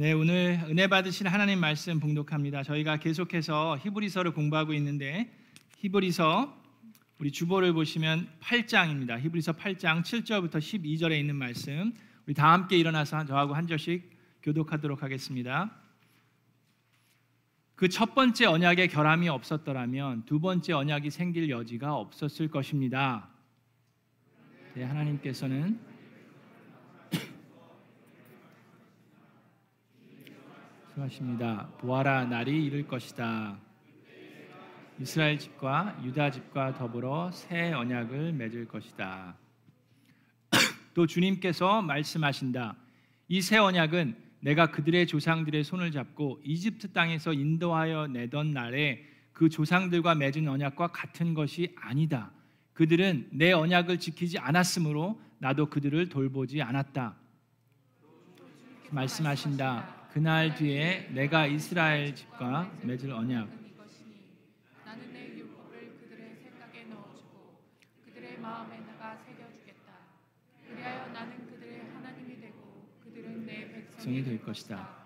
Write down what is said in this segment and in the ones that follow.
네, 오늘 은혜 받으실 하나님 말씀 봉독합니다. 저희가 계속해서 히브리서를 공부하고 있는데 히브리서 우리 주보를 보시면 8장입니다. 히브리서 8장 7절부터 12절에 있는 말씀. 우리 다 함께 일어나서 저하고 한 절씩 교독하도록 하겠습니다. 그 첫 번째 언약에 결함이 없었더라면 두 번째 언약이 생길 여지가 없었을 것입니다. 네, 하나님께서는 수고하십니다. 보아라 날이 이를 것이다. 이스라엘 집과 유다 집과 더불어 새 언약을 맺을 것이다. 또 주님께서 말씀하신다. 이 새 언약은 내가 그들의 조상들의 손을 잡고 이집트 땅에서 인도하여 내던 날에 그 조상들과 맺은 언약과 같은 것이 아니다. 그들은 내 언약을 지키지 않았으므로 나도 그들을 돌보지 않았다. 말씀하신다. 그날 뒤에 내가 이스라엘 집과 맺을 언약 나는 내 율법을 그들의 생각에 넣어주고 그들의 마음에 나가 새겨주겠다. 그리하여 나는 그들의 하나님이 되고 그들은 내 백성이 될 것이다.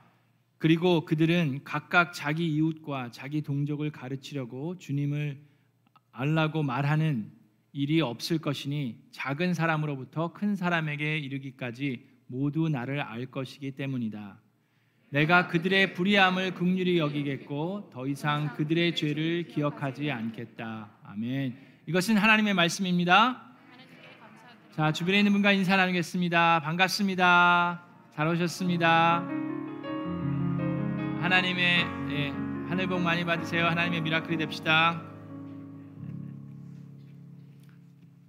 그리고 그들은 각각 자기 이웃과 자기 동족을 가르치려고 주님을 알라고 말하는 일이 없을 것이니 작은 사람으로부터 큰 사람에게 이르기까지 모두 나를 알 것이기 때문이다. 내가 그들의 불의함을 극률히 여기겠고 더 이상 그들의 죄를 기억하지 않겠다. 아멘. 이것은 하나님의 말씀입니다. 자, 주변에 있는 분과 인사 나누겠습니다. 반갑습니다. 잘 오셨습니다. 하나님의 예, 하늘 복 많이 받으세요. 하나님의 미라클이 됩시다.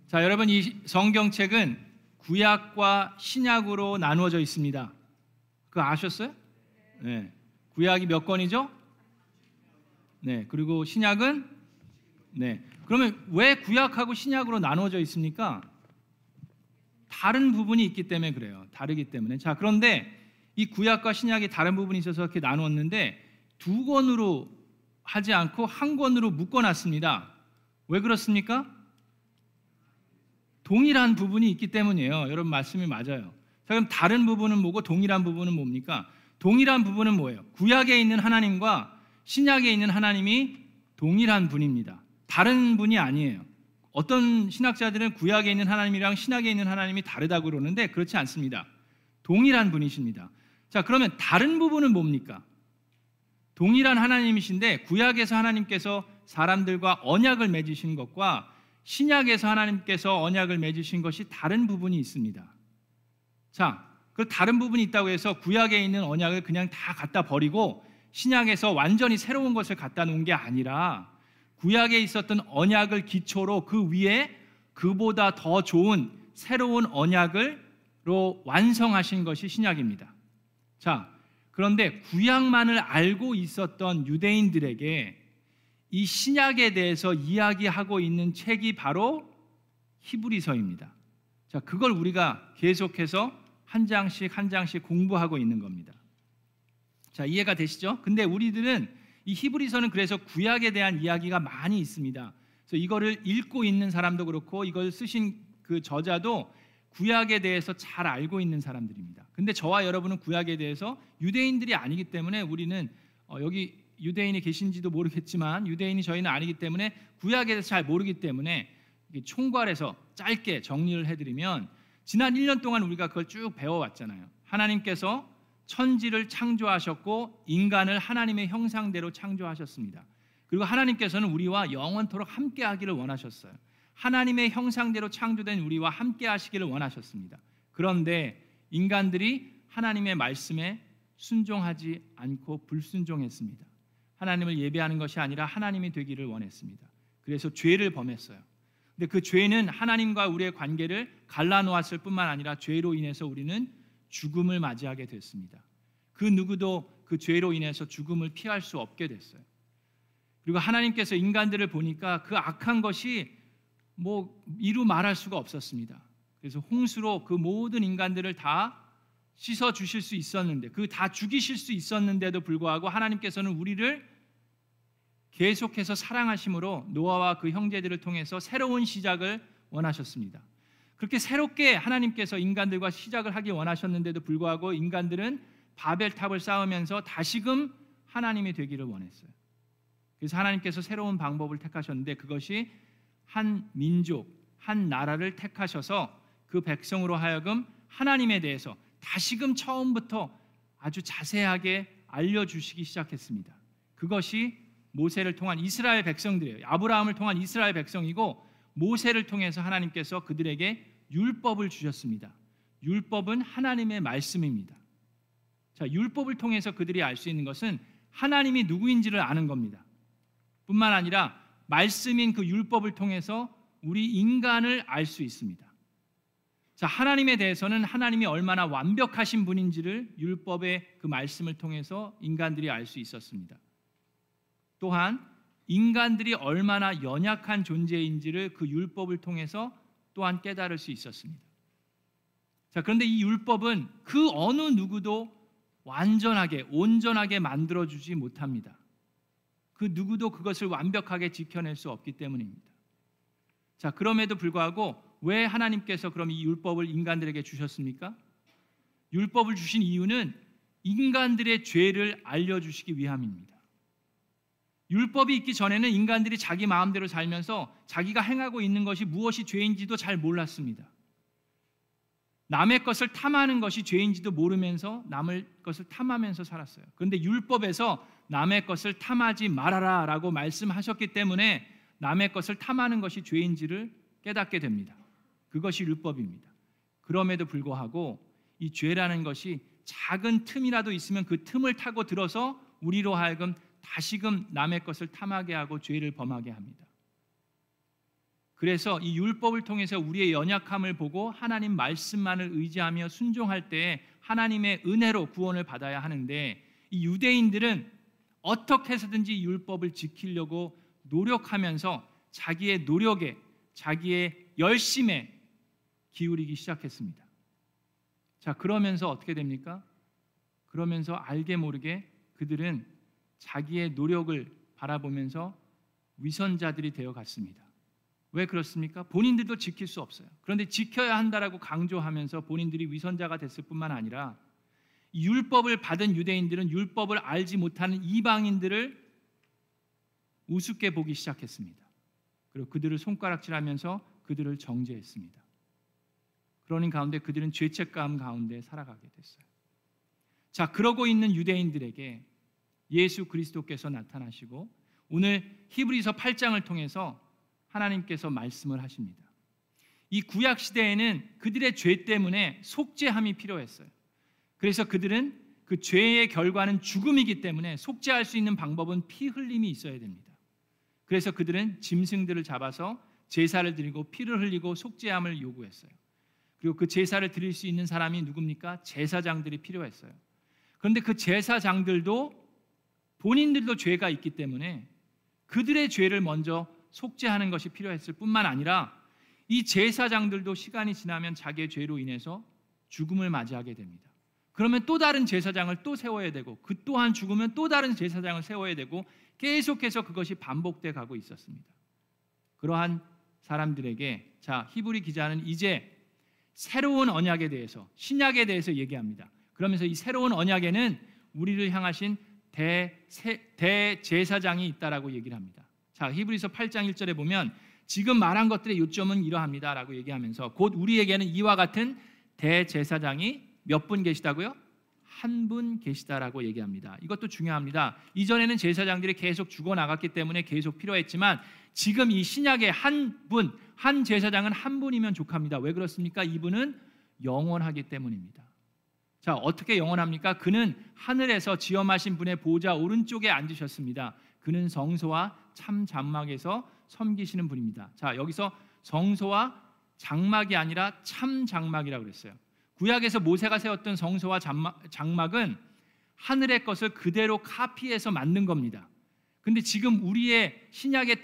자, 여러분 이 성경책은 구약과 신약으로 나누어져 있습니다. 그거 아셨어요? 네. 구약이 몇 권이죠? 네. 그리고 신약은 네. 그러면 왜 구약하고 신약으로 나누어져 있습니까? 다른 부분이 있기 때문에 그래요. 다르기 때문에. 자, 그런데 이 구약과 신약이 다른 부분이 있어서 이렇게 나누었는데 두 권으로 하지 않고 한 권으로 묶어 놨습니다. 왜 그렇습니까? 동일한 부분이 있기 때문이에요. 여러분 말씀이 맞아요. 자, 그럼 다른 부분은 뭐고 동일한 부분은 뭡니까? 동일한 부분은 뭐예요? 구약에 있는 하나님과 신약에 있는 하나님이 동일한 분입니다. 다른 분이 아니에요. 어떤 신학자들은 구약에 있는 하나님이랑 신약에 있는 하나님이 다르다고 그러는데 그렇지 않습니다. 동일한 분이십니다. 자, 그러면 다른 부분은 뭡니까? 동일한 하나님이신데 구약에서 하나님께서 사람들과 언약을 맺으신 것과 신약에서 하나님께서 언약을 맺으신 것이 다른 부분이 있습니다. 자, 그 다른 부분이 있다고 해서 구약에 있는 언약을 그냥 다 갖다 버리고 신약에서 완전히 새로운 것을 갖다 놓은 게 아니라 구약에 있었던 언약을 기초로 그 위에 그보다 더 좋은 새로운 언약을로 완성하신 것이 신약입니다. 자, 그런데 구약만을 알고 있었던 유대인들에게 이 신약에 대해서 이야기하고 있는 책이 바로 히브리서입니다. 자, 그걸 우리가 계속해서 한 장씩 한 장씩 공부하고 있는 겁니다. 자, 이해가 되시죠? 근데 우리들은 이 히브리서는 그래서 구약에 대한 이야기가 많이 있습니다. 그래서 이거를 읽고 있는 사람도 그렇고 이걸 쓰신 그 저자도 구약에 대해서 잘 알고 있는 사람들입니다. 근데 저와 여러분은 구약에 대해서 유대인들이 아니기 때문에 우리는 어, 여기 유대인이 계신지도 모르겠지만 유대인이 저희는 아니기 때문에 구약에 대해서 잘 모르기 때문에 총괄해서 짧게 정리를 해드리면 지난 1년 동안 우리가 그걸 쭉 배워왔잖아요. 하나님께서 천지를 창조하셨고 인간을 하나님의 형상대로 창조하셨습니다. 그리고 하나님께서는 우리와 영원토록 함께하기를 원하셨어요. 하나님의 형상대로 창조된 우리와 함께하시기를 원하셨습니다. 그런데 인간들이 하나님의 말씀에 순종하지 않고 불순종했습니다. 하나님을 예배하는 것이 아니라 하나님이 되기를 원했습니다. 그래서 죄를 범했어요. 근데 그 죄는 하나님과 우리의 관계를 갈라놓았을 뿐만 아니라 죄로 인해서 우리는 죽음을 맞이하게 됐습니다. 그 누구도 그 죄로 인해서 죽음을 피할 수 없게 됐어요. 그리고 하나님께서 인간들을 보니까 그 악한 것이 뭐 이루 말할 수가 없었습니다. 그래서 홍수로 그 모든 인간들을 다 씻어 주실 수 있었는데 그 다 죽이실 수 있었는데도 불구하고 하나님께서는 우리를 계속해서 사랑하심으로 노아와 그 형제들을 통해서 새로운 시작을 원하셨습니다. 그렇게 새롭게 하나님께서 인간들과 시작을 하기 원하셨는데도 불구하고 인간들은 바벨탑을 쌓으면서 다시금 하나님이 되기를 원했어요. 그래서 하나님께서 새로운 방법을 택하셨는데 그것이 한 민족, 한 나라를 택하셔서 그 백성으로 하여금 하나님에 대해서 다시금 처음부터 아주 자세하게 알려주시기 시작했습니다. 그것이 모세를 통한 이스라엘 백성들이에요. 아브라함을 통한 이스라엘 백성이고 모세를 통해서 하나님께서 그들에게 율법을 주셨습니다. 율법은 하나님의 말씀입니다. 자, 율법을 통해서 그들이 알 수 있는 것은 하나님이 누구인지를 아는 겁니다. 뿐만 아니라 말씀인 그 율법을 통해서 우리 인간을 알 수 있습니다. 자, 하나님에 대해서는 하나님이 얼마나 완벽하신 분인지를 율법의 그 말씀을 통해서 인간들이 알 수 있었습니다. 또한 인간들이 얼마나 연약한 존재인지를 그 율법을 통해서 또한 깨달을 수 있었습니다. 자, 그런데 이 율법은 그 어느 누구도 완전하게 온전하게 만들어 주지 못합니다. 그 누구도 그것을 완벽하게 지켜낼 수 없기 때문입니다. 자, 그럼에도 불구하고 왜 하나님께서 그럼 이 율법을 인간들에게 주셨습니까? 율법을 주신 이유는 인간들의 죄를 알려 주시기 위함입니다. 율법이 있기 전에는 인간들이 자기 마음대로 살면서 자기가 행하고 있는 것이 무엇이 죄인지도 잘 몰랐습니다. 남의 것을 탐하는 것이 죄인지도 모르면서 남의 것을 탐하면서 살았어요. 그런데 율법에서 남의 것을 탐하지 말아라 라고 말씀하셨기 때문에 남의 것을 탐하는 것이 죄인지를 깨닫게 됩니다. 그것이 율법입니다. 그럼에도 불구하고 이 죄라는 것이 작은 틈이라도 있으면 그 틈을 타고 들어서 우리로 하여금 다시금 남의 것을 탐하게 하고 죄를 범하게 합니다. 그래서 이 율법을 통해서 우리의 연약함을 보고 하나님 말씀만을 의지하며 순종할 때 하나님의 은혜로 구원을 받아야 하는데 이 유대인들은 어떻게 해서든지 율법을 지키려고 노력하면서 자기의 노력에 자기의 열심에 기울이기 시작했습니다. 자, 그러면서 어떻게 됩니까? 그러면서 알게 모르게 그들은 자기의 노력을 바라보면서 위선자들이 되어 갔습니다. 왜 그렇습니까? 본인들도 지킬 수 없어요. 그런데 지켜야 한다라고 강조하면서 본인들이 위선자가 됐을 뿐만 아니라 율법을 받은 유대인들은 율법을 알지 못하는 이방인들을 우습게 보기 시작했습니다. 그리고 그들을 손가락질하면서 그들을 정죄했습니다. 그러는 가운데 그들은 죄책감 가운데 살아가게 됐어요. 자, 그러고 있는 유대인들에게 예수 그리스도께서 나타나시고 오늘 히브리서 8장을 통해서 하나님께서 말씀을 하십니다. 이 구약 시대에는 그들의 죄 때문에 속죄함이 필요했어요. 그래서 그들은 그 죄의 결과는 죽음이기 때문에 속죄할 수 있는 방법은 피 흘림이 있어야 됩니다. 그래서 그들은 짐승들을 잡아서 제사를 드리고 피를 흘리고 속죄함을 요구했어요. 그리고 그 제사를 드릴 수 있는 사람이 누굽니까? 제사장들이 필요했어요. 그런데 그 제사장들도 본인들도 죄가 있기 때문에 그들의 죄를 먼저 속죄하는 것이 필요했을 뿐만 아니라 이 제사장들도 시간이 지나면 자기의 죄로 인해서 죽음을 맞이하게 됩니다. 그러면 또 다른 제사장을 또 세워야 되고 그 또한 죽으면 또 다른 제사장을 세워야 되고 계속해서 그것이 반복돼 가고 있었습니다. 그러한 사람들에게 자 히브리 기자는 이제 새로운 언약에 대해서 신약에 대해서 얘기합니다. 그러면서 이 새로운 언약에는 우리를 향하신 대, 대제사장이 있다라고 얘기를 합니다. 자, 히브리서 8장 1절에 보면 지금 말한 것들의 요점은 이러합니다라고 얘기하면서 곧 우리에게는 이와 같은 대제사장이 몇 분 계시다고요? 한 분 계시다라고 얘기합니다. 이것도 중요합니다. 이전에는 제사장들이 계속 죽어 나갔기 때문에 계속 필요했지만 지금 이 신약의 한 분, 한 제사장은 한 분이면 족합니다. 왜 그렇습니까? 이분은 영원하기 때문입니다. 자, 어떻게 영원합니까? 그는 하늘에서 지엄하신 분의 보좌 오른쪽에 앉으셨습니다. 그는 성소와 참 장막에서 섬기시는 분입니다. 자, 여기서 성소와 장막이 아니라 참 장막이라고 그랬어요. 구약에서 모세가 세웠던 성소와 장막, 장막은 하늘의 것을 그대로 카피해서 만든 겁니다. 근데 지금 우리의 신약의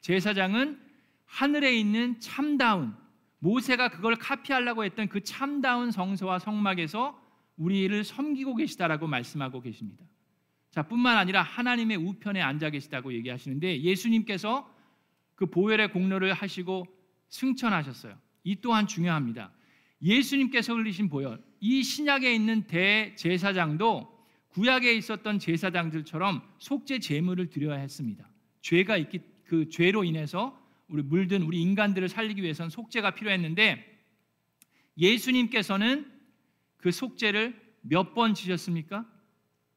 대제사장은 하늘에 있는 참다운 모세가 그걸 카피하려고 했던 그 참다운 성소와 성막에서 우리를 섬기고 계시다라고 말씀하고 계십니다. 자, 뿐만 아니라 하나님의 우편에 앉아 계시다고 얘기하시는데 예수님께서 그 보혈의 공로를 하시고 승천하셨어요. 이 또한 중요합니다. 예수님께서 흘리신 보혈, 이 신약에 있는 대제사장도 구약에 있었던 제사장들처럼 속죄 제물을 드려야 했습니다. 죄가 있기 그 죄로 인해서 우리 물든 우리 인간들을 살리기 위해서는 속죄가 필요했는데 예수님께서는 그 속죄를 몇 번 지셨습니까?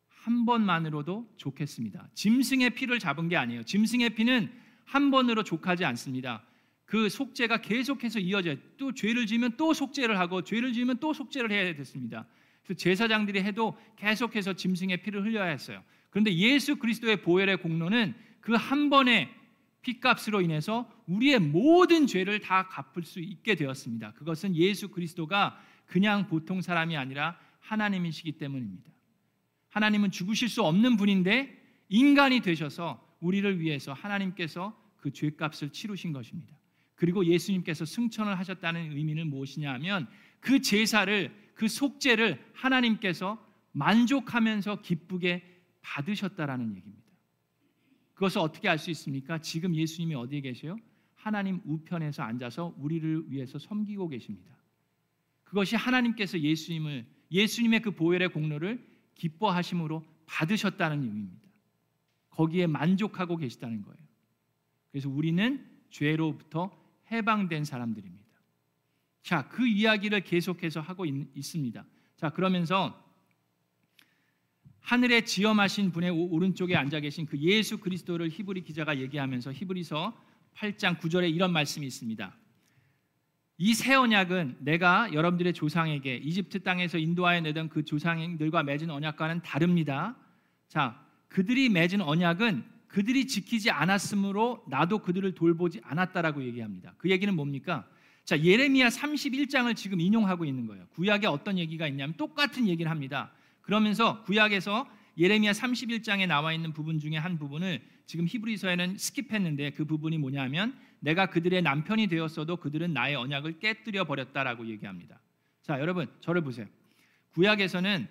한 번만으로도 좋겠습니다. 짐승의 피를 잡은 게 아니에요. 짐승의 피는 한 번으로 족하지 않습니다. 그 속죄가 계속해서 이어져요. 또 죄를 지으면 또 속죄를 하고 죄를 지으면 또 속죄를 해야 됐습니다. 그래서 제사장들이 해도 계속해서 짐승의 피를 흘려야 했어요. 그런데 예수 그리스도의 보혈의 공로는 그 한 번의 피값으로 인해서 우리의 모든 죄를 다 갚을 수 있게 되었습니다. 그것은 예수 그리스도가 그냥 보통 사람이 아니라 하나님이시기 때문입니다. 하나님은 죽으실 수 없는 분인데 인간이 되셔서 우리를 위해서 하나님께서 그 죄값을 치르신 것입니다. 그리고 예수님께서 승천을 하셨다는 의미는 무엇이냐 하면 그 제사를 그 속죄를 하나님께서 만족하면서 기쁘게 받으셨다라는 얘기입니다. 그것을 어떻게 알 수 있습니까? 지금 예수님이 어디에 계세요? 하나님 우편에서 앉아서 우리를 위해서 섬기고 계십니다. 그것이 하나님께서 예수님을 예수님의 그 보혈의 공로를 기뻐하심으로 받으셨다는 의미입니다. 거기에 만족하고 계시다는 거예요. 그래서 우리는 죄로부터 해방된 사람들입니다. 자, 그 이야기를 계속해서 하고 있, 습니다 자, 그러면서 하늘에 지엄하신 분의 오른쪽에 앉아 계신 그 예수 그리스도를 히브리 기자가 얘기하면서 히브리서 8장 9절에 이런 말씀이 있습니다. 이 새 언약은 내가 여러분들의 조상에게 이집트 땅에서 인도하여 내던 그 조상들과 맺은 언약과는 다릅니다. 자, 그들이 맺은 언약은 그들이 지키지 않았으므로 나도 그들을 돌보지 않았다라고 얘기합니다. 그 얘기는 뭡니까? 자, 예레미야 31장을 지금 인용하고 있는 거예요. 구약에 어떤 얘기가 있냐면 똑같은 얘기를 합니다. 그러면서 구약에서 예레미야 31장에 나와 있는 부분 중에 한 부분을 지금 히브리서에는 스킵했는데 그 부분이 뭐냐면 내가 그들의 남편이 되었어도 그들은 나의 언약을 깨뜨려 버렸다라고 얘기합니다. 자, 여러분 저를 보세요. 구약에서는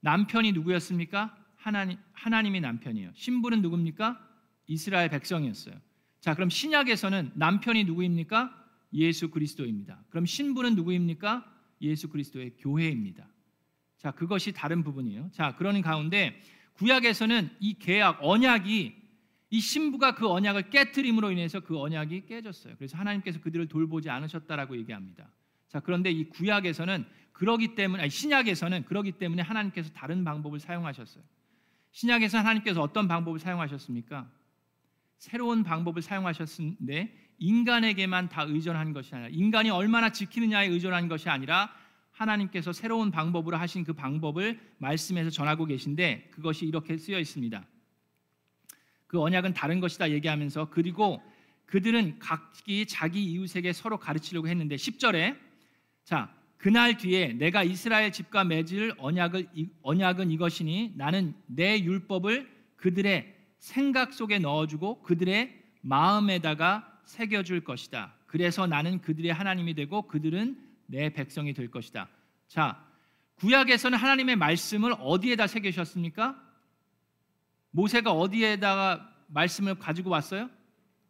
남편이 누구였습니까? 하나님 하나님이 남편이에요. 신부는 누굽니까? 이스라엘 백성이었어요. 자, 그럼 신약에서는 남편이 누구입니까? 예수 그리스도입니다. 그럼 신부는 누구입니까? 예수 그리스도의 교회입니다. 자, 그것이 다른 부분이에요. 자, 그러는 가운데 구약에서는 이 계약 언약이 이 신부가 그 언약을 깨뜨림으로 인해서 그 언약이 깨졌어요. 그래서 하나님께서 그들을 돌보지 않으셨다라고 얘기합니다. 자, 그런데 이 구약에서는 그러기 때문에 아니, 신약에서는 그러기 때문에 하나님께서 다른 방법을 사용하셨어요. 신약에서 하나님께서 어떤 방법을 사용하셨습니까? 새로운 방법을 사용하셨는데 인간에게만 다 의존한 것이 아니라 인간이 얼마나 지키느냐에 의존한 것이 아니라 하나님께서 새로운 방법으로 하신 그 방법을 말씀에서 전하고 계신데 그것이 이렇게 쓰여 있습니다. 그 언약은 다른 것이다 얘기하면서 그리고 그들은 각기 자기 이웃에게 서로 가르치려고 했는데 10절에 자 그날 뒤에 내가 이스라엘 집과 맺을 언약을 언약은 이것이니 나는 내 율법을 그들의 생각 속에 넣어주고 그들의 마음에다가 새겨줄 것이다. 그래서 나는 그들의 하나님이 되고 그들은 내 백성이 될 것이다. 자, 구약에서는 하나님의 말씀을 어디에다 새기셨습니까? 모세가 어디에다가 말씀을 가지고 왔어요?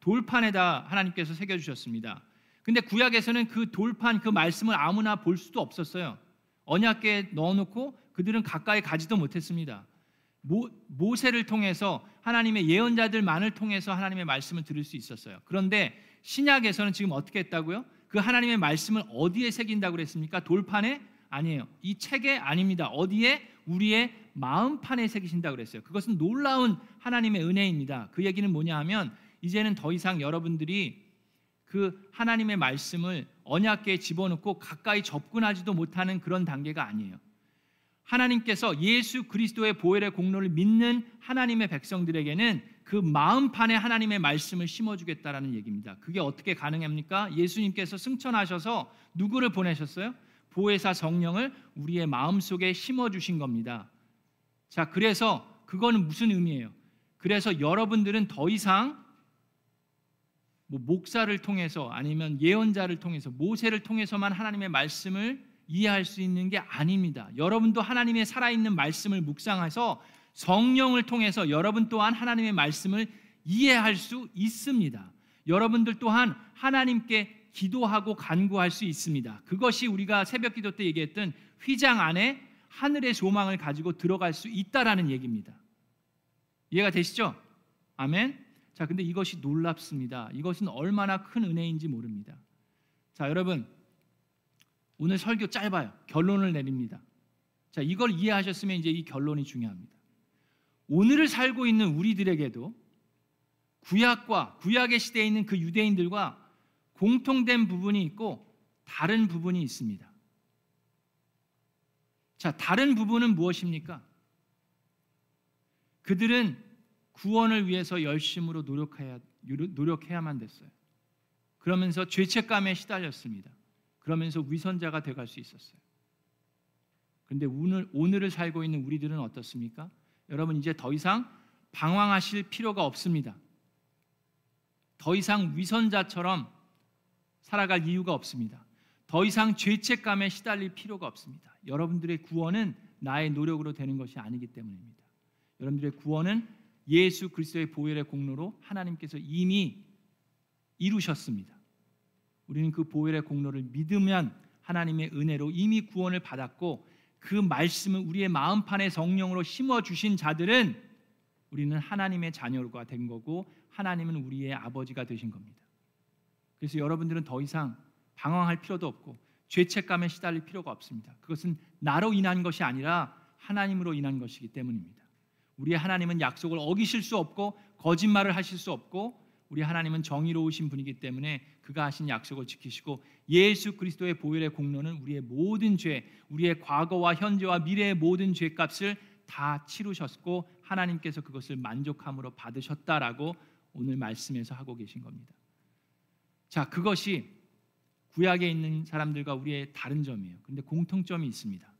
돌판에다 하나님께서 새겨 주셨습니다. 근데 구약에서는 그 돌판 그 말씀을 아무나 볼 수도 없었어요. 언약궤에 넣어 놓고 그들은 가까이 가지도 못했습니다. 모, 모세를 통해서 하나님의 예언자들만을 통해서 하나님의 말씀을 들을 수 있었어요. 그런데 신약에서는 지금 어떻게 했다고요? 그 하나님의 말씀을 어디에 새긴다고 그랬습니까? 돌판에 아니에요. 이 책에 아닙니다. 어디에 우리의 마음판에 새기신다고 그랬어요. 그것은 놀라운 하나님의 은혜입니다. 그 얘기는 뭐냐 하면 이제는 더 이상 여러분들이 그 하나님의 말씀을 언약계에 집어넣고 가까이 접근하지도 못하는 그런 단계가 아니에요. 하나님께서 예수 그리스도의 보혈의 공로를 믿는 하나님의 백성들에게는 그 마음판에 하나님의 말씀을 심어주겠다라는 얘기입니다. 그게 어떻게 가능합니까? 예수님께서 승천하셔서 누구를 보내셨어요? 보혜사 성령을 우리의 마음 속에 심어주신 겁니다. 자, 그래서 그거는 무슨 의미예요? 그래서 여러분들은 더 이상 뭐 목사를 통해서 아니면 예언자를 통해서 모세를 통해서만 하나님의 말씀을 이해할 수 있는 게 아닙니다. 여러분도 하나님의 살아있는 말씀을 묵상해서 성령을 통해서 여러분 또한 하나님의 말씀을 이해할 수 있습니다. 여러분들 또한 하나님께 기도하고 간구할 수 있습니다. 그것이 우리가 새벽 기도 때 얘기했던 휘장 안에 하늘의 소망을 가지고 들어갈 수 있다라는 얘기입니다. 이해가 되시죠? 아멘. 자, 근데 이것이 놀랍습니다. 이것은 얼마나 큰 은혜인지 모릅니다. 자, 여러분 오늘 설교 짧아요. 결론을 내립니다. 자, 이걸 이해하셨으면 이제 이 결론이 중요합니다. 오늘을 살고 있는 우리들에게도 구약과 구약의 시대에 있는 그 유대인들과 공통된 부분이 있고 다른 부분이 있습니다. 자, 다른 부분은 무엇입니까? 그들은 구원을 위해서 열심으로 노력해야 노력해야만 됐어요. 그러면서 죄책감에 시달렸습니다. 그러면서 위선자가 돼갈 수 있었어요. 그런데 오늘 오늘을 살고 있는 우리들은 어떻습니까? 여러분 이제 더 이상 방황하실 필요가 없습니다. 더 이상 위선자처럼 살아갈 이유가 없습니다. 더 이상 죄책감에 시달릴 필요가 없습니다. 여러분들의 구원은 나의 노력으로 되는 것이 아니기 때문입니다. 여러분들의 구원은 예수 그리스도의 보혈의 공로로 하나님께서 이미 이루셨습니다. 우리는 그 보혈의 공로를 믿으면 하나님의 은혜로 이미 구원을 받았고 그 말씀을 우리의 마음판에 성령으로 심어 주신 자들은 우리는 하나님의 자녀가 된 거고 하나님은 우리의 아버지가 되신 겁니다. 그래서 여러분들은 더 이상 방황할 필요도 없고 죄책감에 시달릴 필요가 없습니다. 그것은 나로 인한 것이 아니라 하나님으로 인한 것이기 때문입니다. 우리의 하나님은 약속을 어기실 수 없고 거짓말을 하실 수 없고 우리 하나님은 정의로우신 분이기 때문에 그가 하신 약속을 지키시고 예수 그리스도의 보혈의 공로는 우리의 모든 죄, 우리의 과거와 현재와 미래의 모든 죄값을 다 치르셨고 하나님께서 그것을 만족함으로 받으셨다라고 오늘 말씀에서 하고 계신 겁니다. 자, 그것이 구약에 있는 사람들과 우리의 다른 점이에요. 그런데 공통점이 있습니다.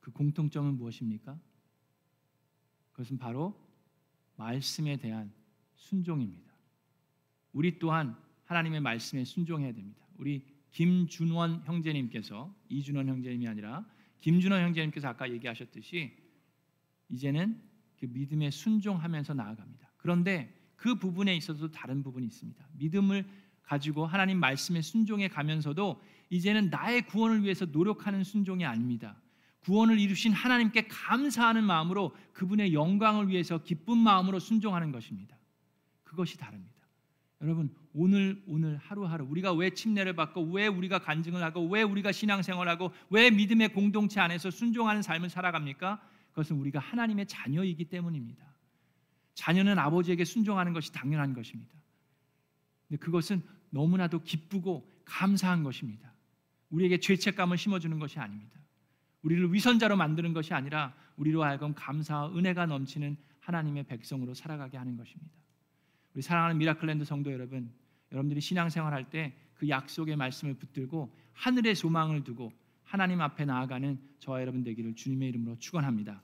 그 공통점은 무엇입니까? 그것은 바로 말씀에 대한 순종입니다. 우리 또한 하나님의 말씀에 순종해야 됩니다. 우리 김준원 형제님께서 이준원 형제님이 아니라 김준원 형제님께서 아까 얘기하셨듯이 이제는 그 믿음에 순종하면서 나아갑니다. 그런데 그 부분에 있어서 다른 부분이 있습니다. 믿음을 가지고 하나님 말씀에 순종해 가면서도 이제는 나의 구원을 위해서 노력하는 순종이 아닙니다. 구원을 이루신 하나님께 감사하는 마음으로 그분의 영광을 위해서 기쁜 마음으로 순종하는 것입니다. 그것이 다릅니다. 여러분 오늘 오늘 하루하루 우리가 왜 침례를 받고 왜 우리가 간증을 하고 왜 우리가 신앙생활하고 왜 믿음의 공동체 안에서 순종하는 삶을 살아갑니까? 그것은 우리가 하나님의 자녀이기 때문입니다. 자녀는 아버지에게 순종하는 것이 당연한 것입니다. 근데 그것은 너무나도 기쁘고 감사한 것입니다. 우리에게 죄책감을 심어주는 것이 아닙니다. 우리를 위선자로 만드는 것이 아니라 우리로 하여금 감사와 은혜가 넘치는 하나님의 백성으로 살아가게 하는 것입니다. 우리 사랑하는 미라클랜드 성도 여러분, 여러분들이 신앙생활 할 때 그 약속의 말씀을 붙들고 하늘의 소망을 두고 하나님 앞에 나아가는 저와 여러분 되기를 주님의 이름으로 축원합니다.